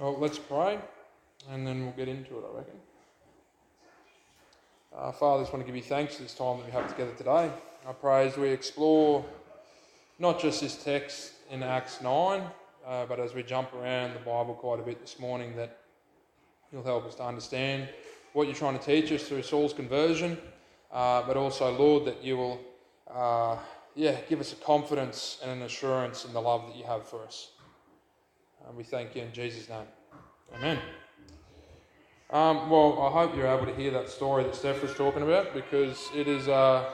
Well, let's pray and then we'll get into it, I reckon. Uh, Father, I just want to give you thanks for this time that we have together today. I pray as we explore not just this text in Acts 9, uh, but as we jump around the Bible quite a bit this morning, that you'll help us to understand what you're trying to teach us through Saul's conversion, uh, but also, Lord, that you will, uh, yeah, give us a confidence and an assurance in the love that you have for us. And we thank you in Jesus' name. Amen. Um, well, I hope you're able to hear that story that Steph was talking about because it is, uh,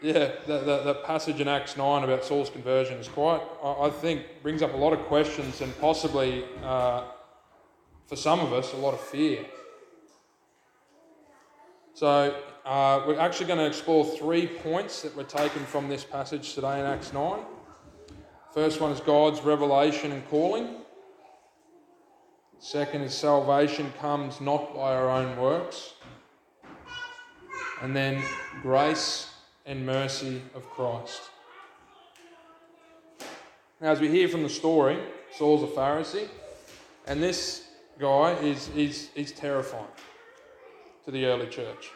yeah, that, that, that, passage in Acts 9 about Saul's conversion is quite, I, I think, brings up a lot of questions and possibly, uh, for some of us, a lot of fear. So, uh, we're actually going to explore three points that were taken from this passage today in Acts 9. First one is God's revelation and calling. Second is salvation comes not by our own works. And then grace and mercy of Christ. Now, as we hear from the story, Saul's a Pharisee, and this guy is, is, is terrifying to the early church.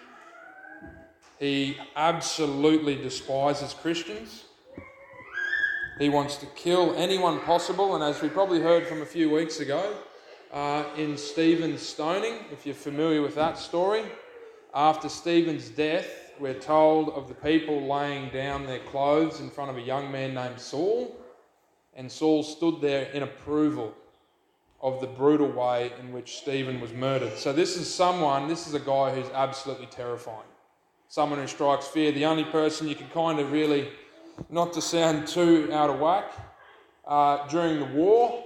He absolutely despises Christians. He wants to kill anyone possible, and as we probably heard from a few weeks ago, uh, in Stephen's stoning, if you're familiar with that story, after Stephen's death, we're told of the people laying down their clothes in front of a young man named Saul, and Saul stood there in approval of the brutal way in which Stephen was murdered. So, this is someone, this is a guy who's absolutely terrifying. Someone who strikes fear. The only person you can kind of really not to sound too out of whack, uh, during the war,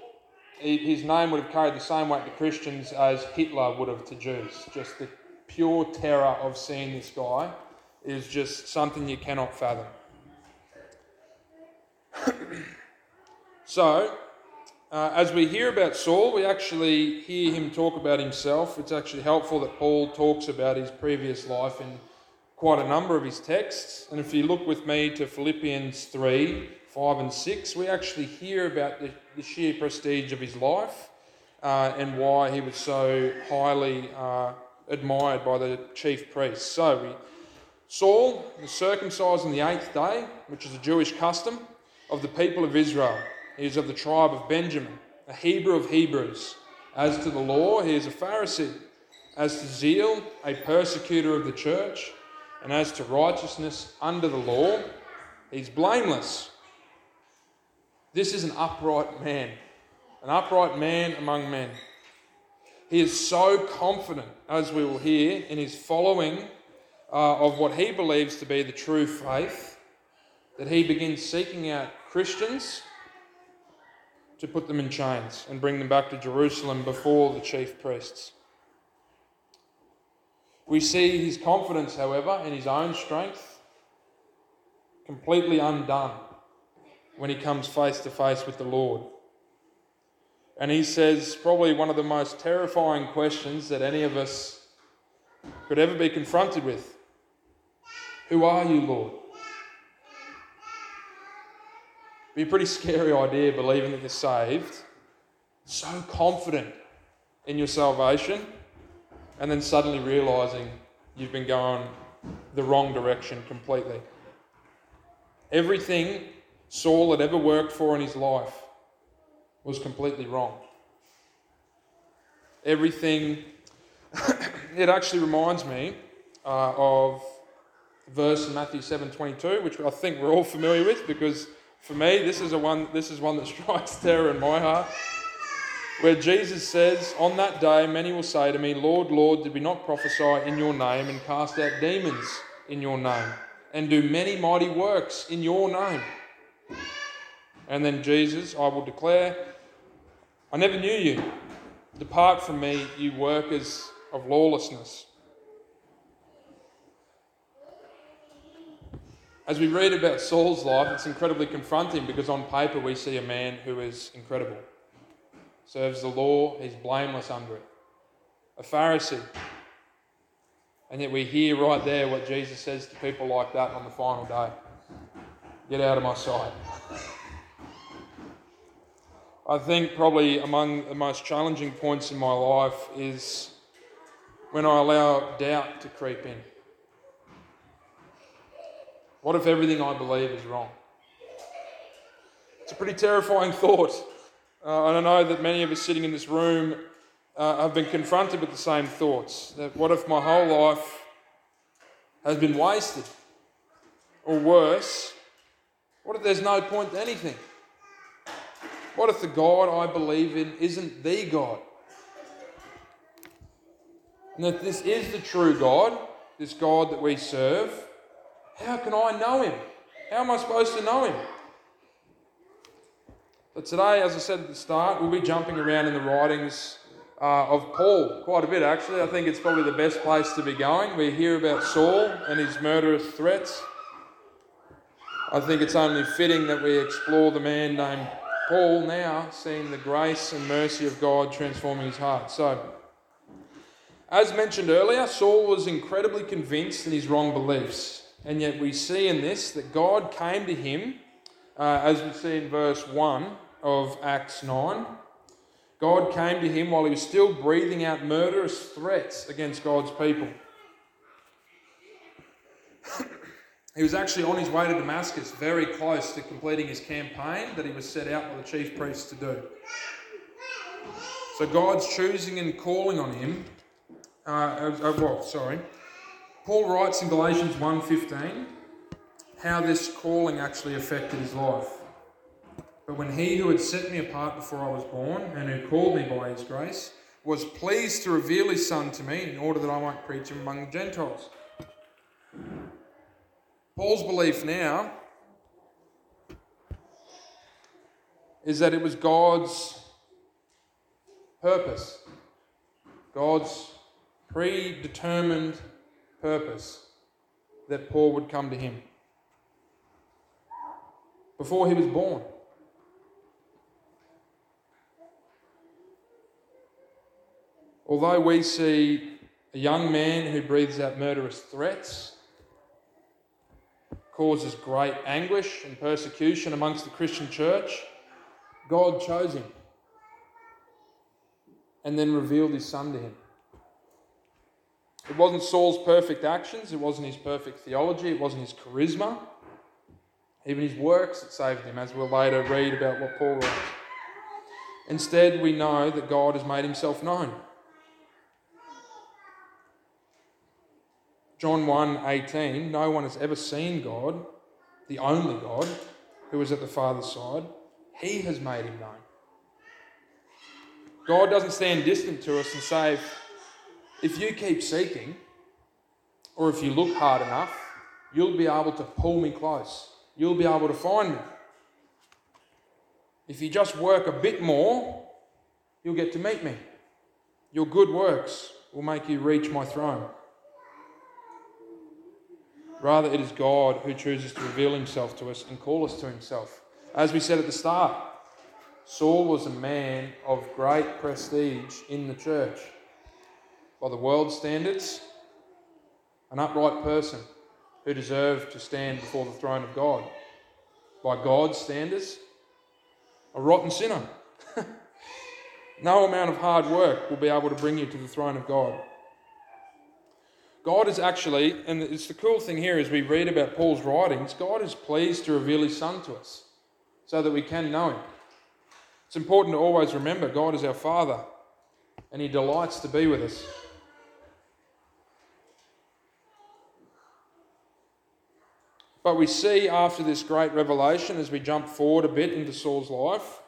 he, his name would have carried the same weight to Christians as Hitler would have to Jews. Just the pure terror of seeing this guy is just something you cannot fathom. so, uh, as we hear about Saul, we actually hear him talk about himself. It's actually helpful that Paul talks about his previous life in quite a number of his texts. And if you look with me to Philippians 3 5 and 6, we actually hear about the, the sheer prestige of his life uh, and why he was so highly uh, admired by the chief priests. So, we, Saul was circumcised on the eighth day, which is a Jewish custom, of the people of Israel. He is of the tribe of Benjamin, a Hebrew of Hebrews. As to the law, he is a Pharisee. As to zeal, a persecutor of the church and as to righteousness under the law, he's blameless. This is an upright man, an upright man among men. He is so confident, as we will hear, in his following uh, of what he believes to be the true faith, that he begins seeking out Christians to put them in chains and bring them back to Jerusalem before the chief priests. We see his confidence, however, in his own strength completely undone when he comes face to face with the Lord. And he says, probably one of the most terrifying questions that any of us could ever be confronted with Who are you, Lord? Be a pretty scary idea believing that you're saved, so confident in your salvation and then suddenly realizing you've been going the wrong direction completely. Everything Saul had ever worked for in his life was completely wrong. Everything, it actually reminds me uh, of verse in Matthew 7:22, which I think we're all familiar with because for me this is a one this is one that strikes terror in my heart where Jesus says, On that day many will say to me, Lord, Lord, did we not prophesy in your name and cast out demons in your name and do many mighty works in your name? And then Jesus, I will declare, I never knew you. Depart from me, you workers of lawlessness. As we read about Saul's life, it's incredibly confronting because on paper we see a man who is incredible serves the law, he's blameless under it. A Pharisee. And yet we hear right there what Jesus says to people like that on the final day Get out of my sight. I think probably among the most challenging points in my life is when I allow doubt to creep in. What if everything I believe is wrong? It's a pretty terrifying thought. Uh, and I know that many of us sitting in this room uh, have been confronted with the same thoughts. That what if my whole life has been wasted? Or worse, what if there's no point to anything? What if the God I believe in isn't the God? And that this is the true God, this God that we serve, how can I know him? How am I supposed to know him? But today, as I said at the start, we'll be jumping around in the writings uh, of Paul quite a bit, actually. I think it's probably the best place to be going. We hear about Saul and his murderous threats. I think it's only fitting that we explore the man named Paul now seeing the grace and mercy of God transforming his heart. So, as mentioned earlier, Saul was incredibly convinced in his wrong beliefs. And yet we see in this that God came to him, uh, as we see in verse 1 of Acts 9. God came to him while he was still breathing out murderous threats against God's people. He was actually on his way to Damascus, very close to completing his campaign that he was set out by the chief priests to do. So God's choosing and calling on him. Uh, uh, uh well, sorry. Paul writes in Galatians 1:15 how this calling actually affected his life. But when he who had set me apart before I was born and who called me by his grace was pleased to reveal his son to me in order that I might preach him among the Gentiles. Paul's belief now is that it was God's purpose, God's predetermined purpose that Paul would come to him before he was born. Although we see a young man who breathes out murderous threats, causes great anguish and persecution amongst the Christian church, God chose him and then revealed his son to him. It wasn't Saul's perfect actions, it wasn't his perfect theology, it wasn't his charisma, even his works that saved him, as we'll later read about what Paul wrote. Instead, we know that God has made himself known. John 1 18, no one has ever seen God, the only God, who is at the Father's side. He has made him known. God doesn't stand distant to us and say, if you keep seeking, or if you look hard enough, you'll be able to pull me close. You'll be able to find me. If you just work a bit more, you'll get to meet me. Your good works will make you reach my throne. Rather, it is God who chooses to reveal himself to us and call us to himself. As we said at the start, Saul was a man of great prestige in the church. By the world's standards, an upright person who deserve to stand before the throne of God. By God's standards, a rotten sinner. no amount of hard work will be able to bring you to the throne of God. God is actually, and it's the cool thing here as we read about Paul's writings, God is pleased to reveal his Son to us so that we can know him. It's important to always remember God is our Father and he delights to be with us. But we see after this great revelation, as we jump forward a bit into Saul's life,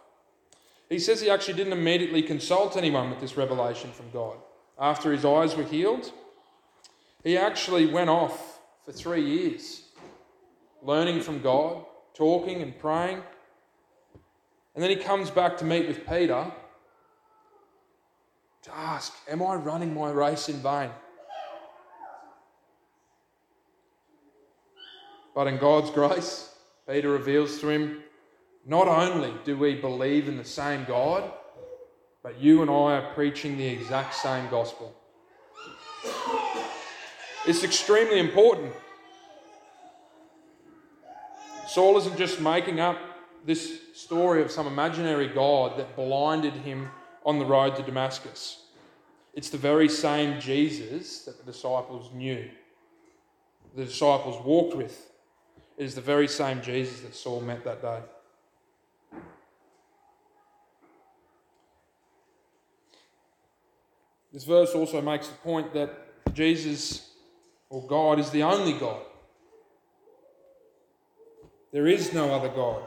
he says he actually didn't immediately consult anyone with this revelation from God. After his eyes were healed, he actually went off for three years, learning from God, talking and praying. And then he comes back to meet with Peter to ask, Am I running my race in vain? But in God's grace, Peter reveals to him, Not only do we believe in the same God, but you and I are preaching the exact same gospel. It's extremely important. Saul isn't just making up this story of some imaginary God that blinded him on the road to Damascus. It's the very same Jesus that the disciples knew, the disciples walked with. Is the very same Jesus that Saul met that day. This verse also makes the point that Jesus or God is the only God. There is no other God.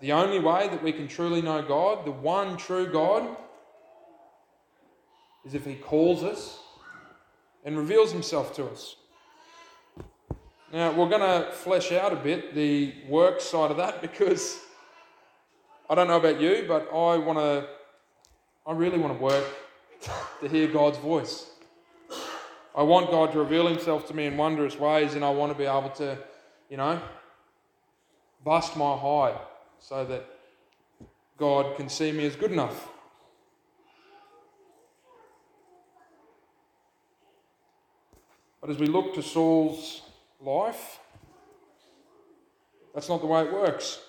The only way that we can truly know God, the one true God, is if He calls us and reveals Himself to us. Now, we're going to flesh out a bit the work side of that because I don't know about you, but I want to, I really want to work to hear God's voice. I want God to reveal Himself to me in wondrous ways, and I want to be able to, you know, bust my hide so that God can see me as good enough. But as we look to Saul's life, that's not the way it works.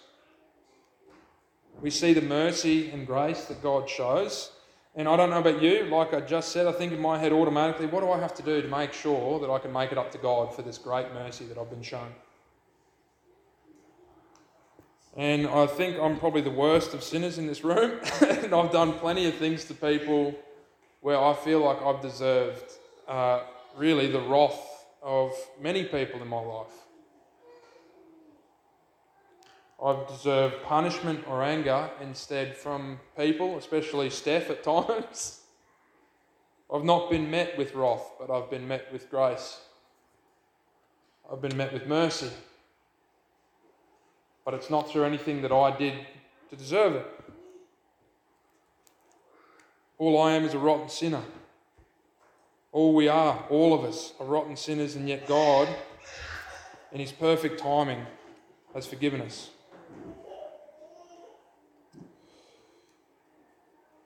We see the mercy and grace that God shows. And I don't know about you, like I just said, I think in my head automatically, what do I have to do to make sure that I can make it up to God for this great mercy that I've been shown? And I think I'm probably the worst of sinners in this room. and I've done plenty of things to people where I feel like I've deserved uh, really the wrath of many people in my life. I've deserved punishment or anger instead from people, especially Steph at times. I've not been met with wrath, but I've been met with grace. I've been met with mercy. But it's not through anything that I did to deserve it. All I am is a rotten sinner. All we are, all of us, are rotten sinners, and yet God, in His perfect timing, has forgiven us.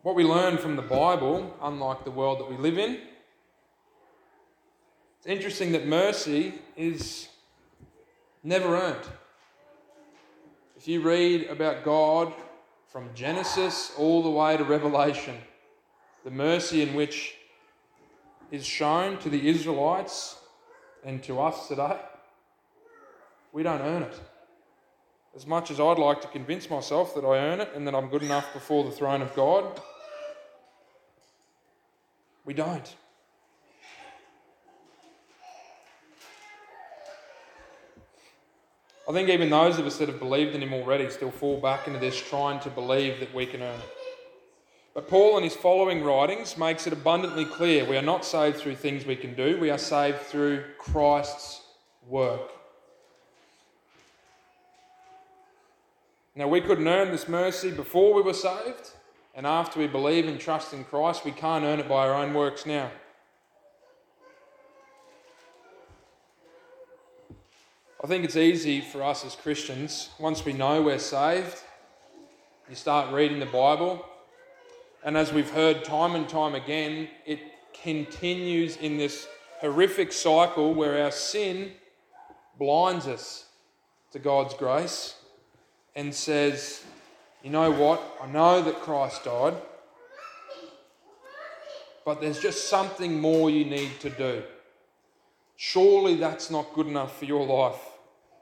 What we learn from the Bible, unlike the world that we live in, it's interesting that mercy is never earned. If you read about God from Genesis all the way to Revelation, the mercy in which is shown to the Israelites and to us today, we don't earn it. As much as I'd like to convince myself that I earn it and that I'm good enough before the throne of God, we don't. I think even those of us that have believed in Him already still fall back into this trying to believe that we can earn it. But Paul, in his following writings, makes it abundantly clear we are not saved through things we can do, we are saved through Christ's work. Now, we couldn't earn this mercy before we were saved, and after we believe and trust in Christ, we can't earn it by our own works now. I think it's easy for us as Christians, once we know we're saved, you start reading the Bible, and as we've heard time and time again, it continues in this horrific cycle where our sin blinds us to God's grace and says, you know what? I know that Christ died, but there's just something more you need to do. Surely that's not good enough for your life.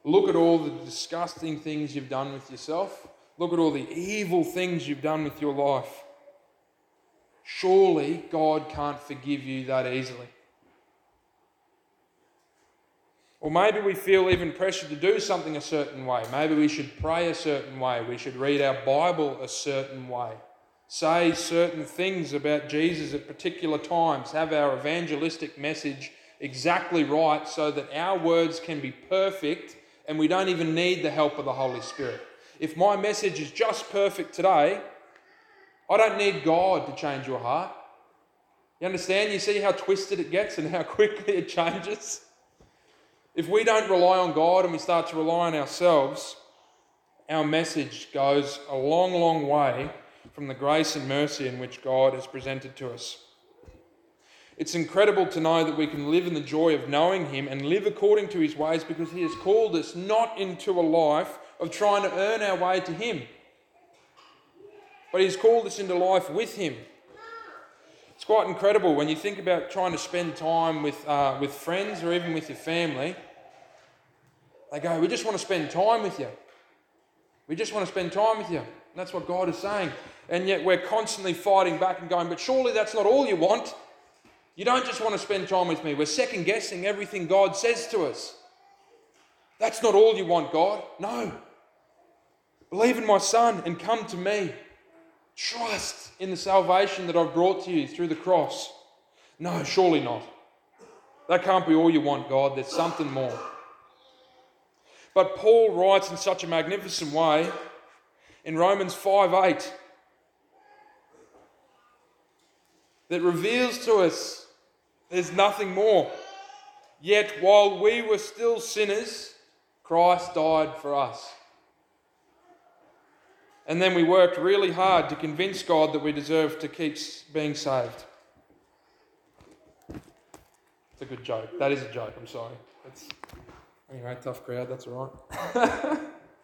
Look at all the disgusting things you've done with yourself. Look at all the evil things you've done with your life. Surely God can't forgive you that easily. Or maybe we feel even pressure to do something a certain way. Maybe we should pray a certain way. We should read our Bible a certain way. Say certain things about Jesus at particular times. Have our evangelistic message exactly right so that our words can be perfect and we don't even need the help of the Holy Spirit. If my message is just perfect today, I don't need God to change your heart. You understand? You see how twisted it gets and how quickly it changes? If we don't rely on God and we start to rely on ourselves, our message goes a long, long way from the grace and mercy in which God has presented to us. It's incredible to know that we can live in the joy of knowing Him and live according to His ways because He has called us not into a life of trying to earn our way to Him, but He's called us into life with Him. It's quite incredible when you think about trying to spend time with, uh, with friends or even with your family. They go, We just want to spend time with you. We just want to spend time with you. And that's what God is saying. And yet we're constantly fighting back and going, But surely that's not all you want. You don't just want to spend time with me. We're second guessing everything God says to us. That's not all you want, God. No. Believe in my Son and come to me. Trust in the salvation that I've brought to you through the cross. No, surely not. That can't be all you want, God. There's something more. But Paul writes in such a magnificent way in Romans 5 8 that reveals to us there's nothing more. Yet while we were still sinners, Christ died for us. And then we worked really hard to convince God that we deserve to keep being saved. It's a good joke. That is a joke, I'm sorry. It's, anyway, tough crowd, that's all right.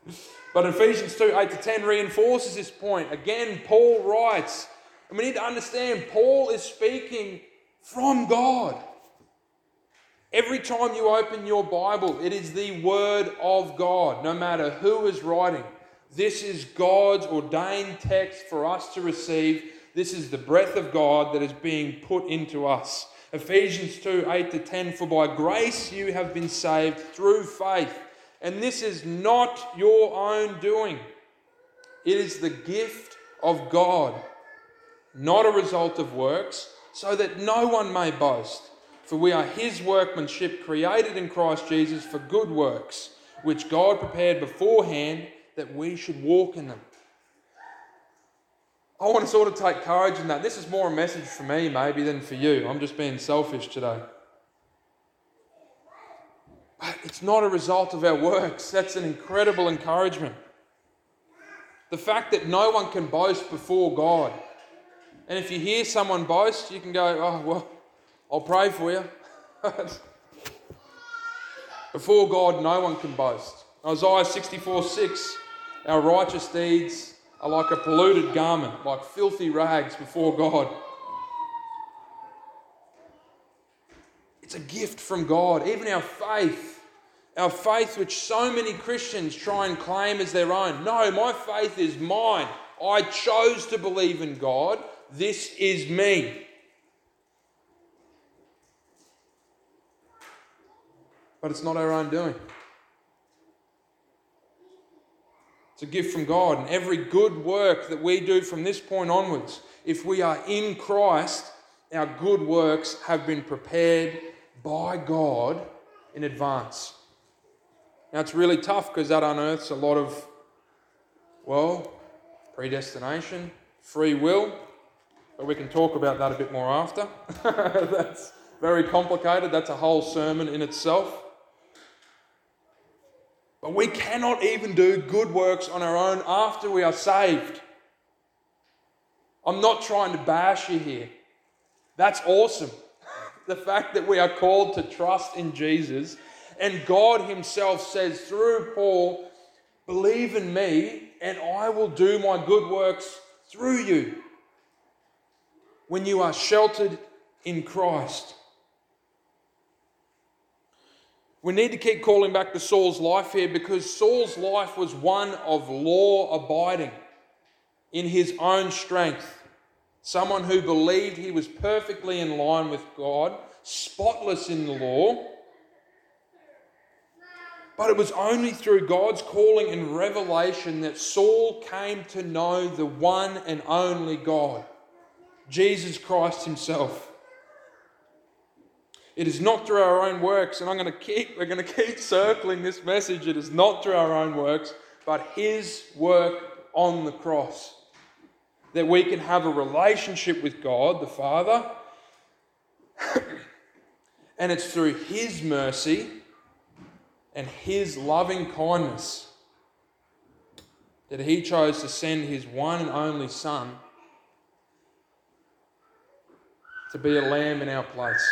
but Ephesians 2 8 to 10 reinforces this point. Again, Paul writes, and we need to understand Paul is speaking from God. Every time you open your Bible, it is the Word of God, no matter who is writing. This is God's ordained text for us to receive. This is the breath of God that is being put into us. Ephesians 2 8 to 10 For by grace you have been saved through faith. And this is not your own doing, it is the gift of God, not a result of works, so that no one may boast. For we are his workmanship, created in Christ Jesus for good works, which God prepared beforehand that we should walk in them. I want to sort of take courage in that. This is more a message for me, maybe, than for you. I'm just being selfish today. But it's not a result of our works. That's an incredible encouragement. The fact that no one can boast before God. And if you hear someone boast, you can go, oh, well, I'll pray for you. Before God, no one can boast. Isaiah 64 6 Our righteous deeds are like a polluted garment, like filthy rags before God. It's a gift from God. Even our faith, our faith, which so many Christians try and claim as their own. No, my faith is mine. I chose to believe in God. This is me. but it's not our own doing. It's a gift from God. And every good work that we do from this point onwards, if we are in Christ, our good works have been prepared by God in advance. Now, it's really tough because that unearths a lot of, well, predestination, free will, but we can talk about that a bit more after. That's very complicated. That's a whole sermon in itself. But we cannot even do good works on our own after we are saved. I'm not trying to bash you here. That's awesome. the fact that we are called to trust in Jesus, and God Himself says through Paul, Believe in me, and I will do my good works through you. When you are sheltered in Christ. We need to keep calling back to Saul's life here because Saul's life was one of law abiding in his own strength. Someone who believed he was perfectly in line with God, spotless in the law. But it was only through God's calling and revelation that Saul came to know the one and only God, Jesus Christ Himself. It is not through our own works, and I'm going to keep, we're going to keep circling this message. It is not through our own works, but His work on the cross. That we can have a relationship with God, the Father, and it's through His mercy and His loving kindness that He chose to send His one and only Son to be a lamb in our place.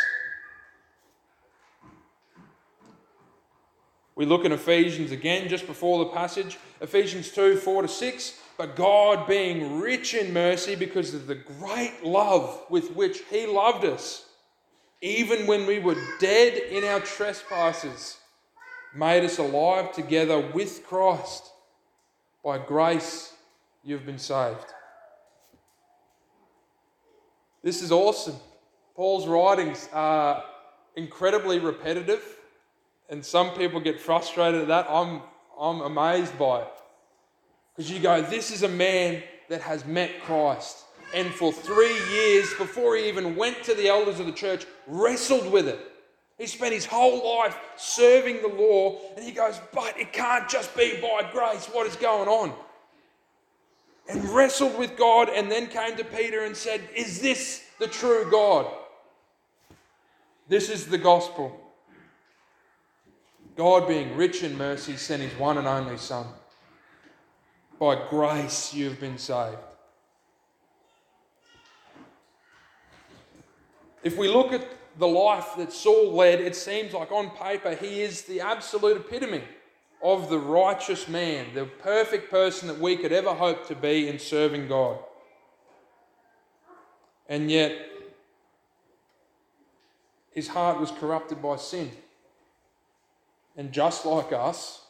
We look in Ephesians again just before the passage, Ephesians 2 4 to 6. But God, being rich in mercy because of the great love with which He loved us, even when we were dead in our trespasses, made us alive together with Christ. By grace, you've been saved. This is awesome. Paul's writings are incredibly repetitive, and some people get frustrated at that. I'm, I'm amazed by it. Because you go, this is a man that has met Christ, and for three years, before he even went to the elders of the church, wrestled with it. He spent his whole life serving the law, and he goes, But it can't just be by grace. What is going on? And wrestled with God, and then came to Peter and said, Is this the true God? This is the gospel. God, being rich in mercy, sent his one and only Son. By grace you've been saved. If we look at the life that Saul led, it seems like on paper he is the absolute epitome of the righteous man, the perfect person that we could ever hope to be in serving God. And yet, his heart was corrupted by sin. And just like us,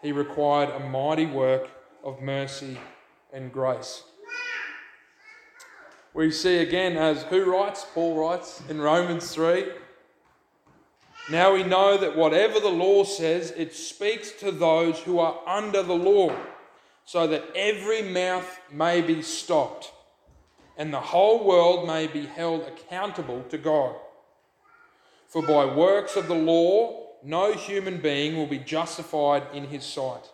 he required a mighty work of mercy and grace we see again as who writes? Paul writes in Romans 3. Now we know that whatever the law says, it speaks to those who are under the law, so that every mouth may be stopped, and the whole world may be held accountable to God. For by works of the law, no human being will be justified in his sight,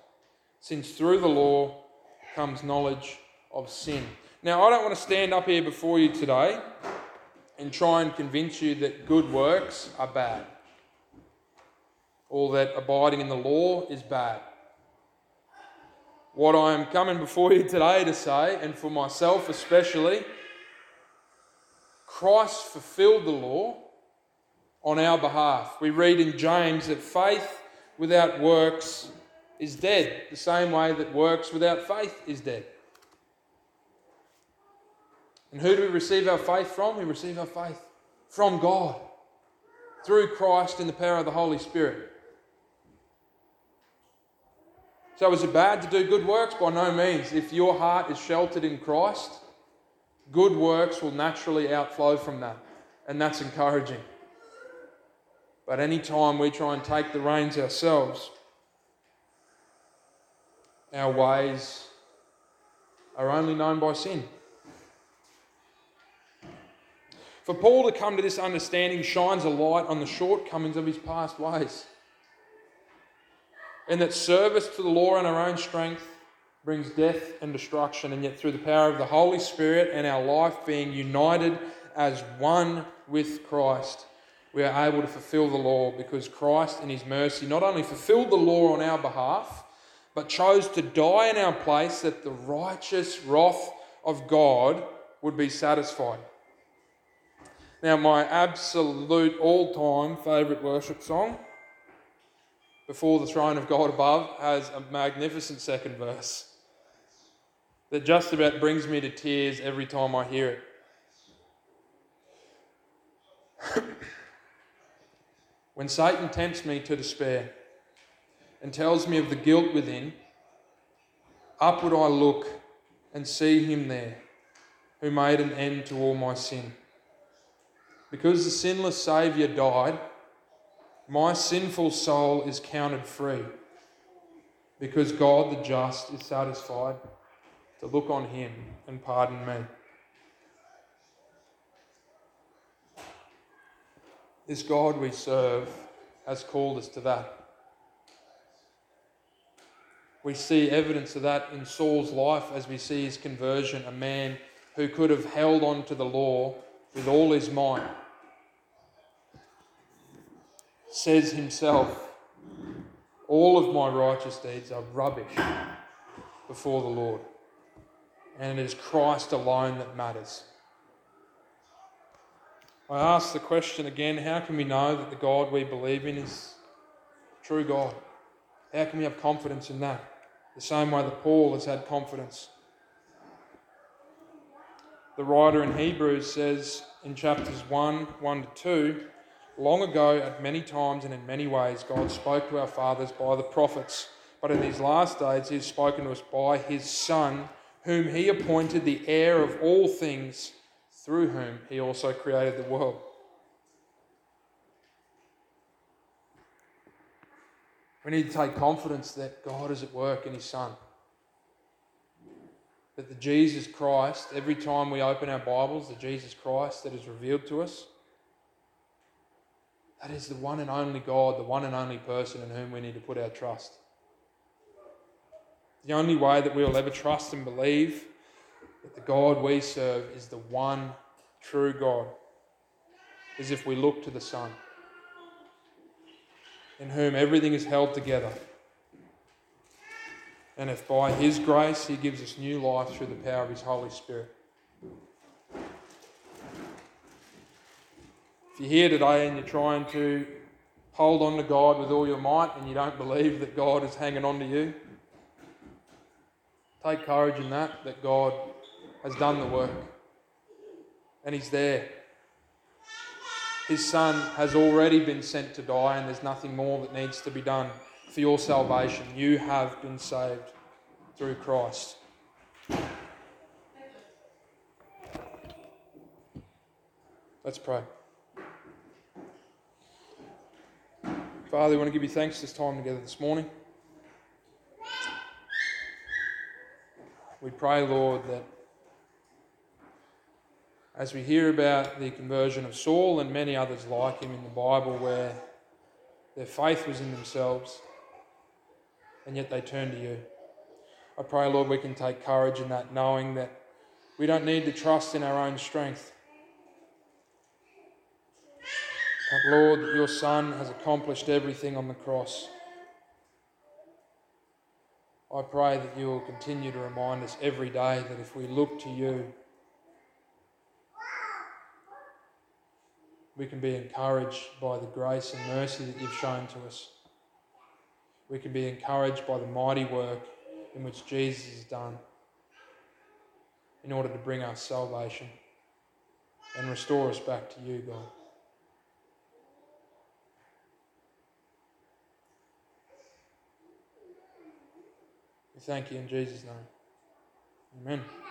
since through the law comes knowledge of sin. Now, I don't want to stand up here before you today and try and convince you that good works are bad or that abiding in the law is bad. What I am coming before you today to say, and for myself especially, Christ fulfilled the law on our behalf. We read in James that faith without works is dead, the same way that works without faith is dead. And who do we receive our faith from? We receive our faith from God through Christ in the power of the Holy Spirit. So, is it bad to do good works? By no means. If your heart is sheltered in Christ, good works will naturally outflow from that. And that's encouraging. But any time we try and take the reins ourselves, our ways are only known by sin. For Paul to come to this understanding shines a light on the shortcomings of his past ways. And that service to the law in our own strength brings death and destruction, and yet through the power of the Holy Spirit and our life being united as one with Christ, we are able to fulfill the law because Christ, in his mercy, not only fulfilled the law on our behalf, but chose to die in our place that the righteous wrath of God would be satisfied. Now, my absolute all time favourite worship song, Before the Throne of God Above, has a magnificent second verse that just about brings me to tears every time I hear it. When Satan tempts me to despair and tells me of the guilt within, upward I look and see him there who made an end to all my sin. Because the sinless Saviour died, my sinful soul is counted free. Because God the just is satisfied to look on him and pardon me. This God we serve has called us to that. We see evidence of that in Saul's life as we see his conversion, a man who could have held on to the law with all his might, says himself, All of my righteous deeds are rubbish before the Lord. And it is Christ alone that matters. I ask the question again how can we know that the God we believe in is true God? How can we have confidence in that? The same way that Paul has had confidence. The writer in Hebrews says in chapters 1 1 to 2 Long ago, at many times and in many ways, God spoke to our fathers by the prophets. But in these last days, He has spoken to us by His Son, whom He appointed the heir of all things, through whom He also created the world. We need to take confidence that God is at work in His Son. That the Jesus Christ, every time we open our Bibles, the Jesus Christ that is revealed to us, that is the one and only God, the one and only person in whom we need to put our trust. The only way that we will ever trust and believe that the God we serve is the one true God is if we look to the Son, in whom everything is held together. And if by His grace He gives us new life through the power of His Holy Spirit. If you're here today and you're trying to hold on to God with all your might and you don't believe that God is hanging on to you, take courage in that, that God has done the work and He's there. His Son has already been sent to die, and there's nothing more that needs to be done for your salvation. You have been saved through Christ. Let's pray. Father, we want to give you thanks this time together this morning. We pray, Lord, that as we hear about the conversion of Saul and many others like him in the Bible where their faith was in themselves and yet they turned to you. I pray, Lord, we can take courage in that, knowing that we don't need to trust in our own strength. But Lord, your Son has accomplished everything on the cross. I pray that you will continue to remind us every day that if we look to you, we can be encouraged by the grace and mercy that you've shown to us. We can be encouraged by the mighty work in which Jesus has done in order to bring us salvation and restore us back to you, God. We thank you in Jesus' name. Amen.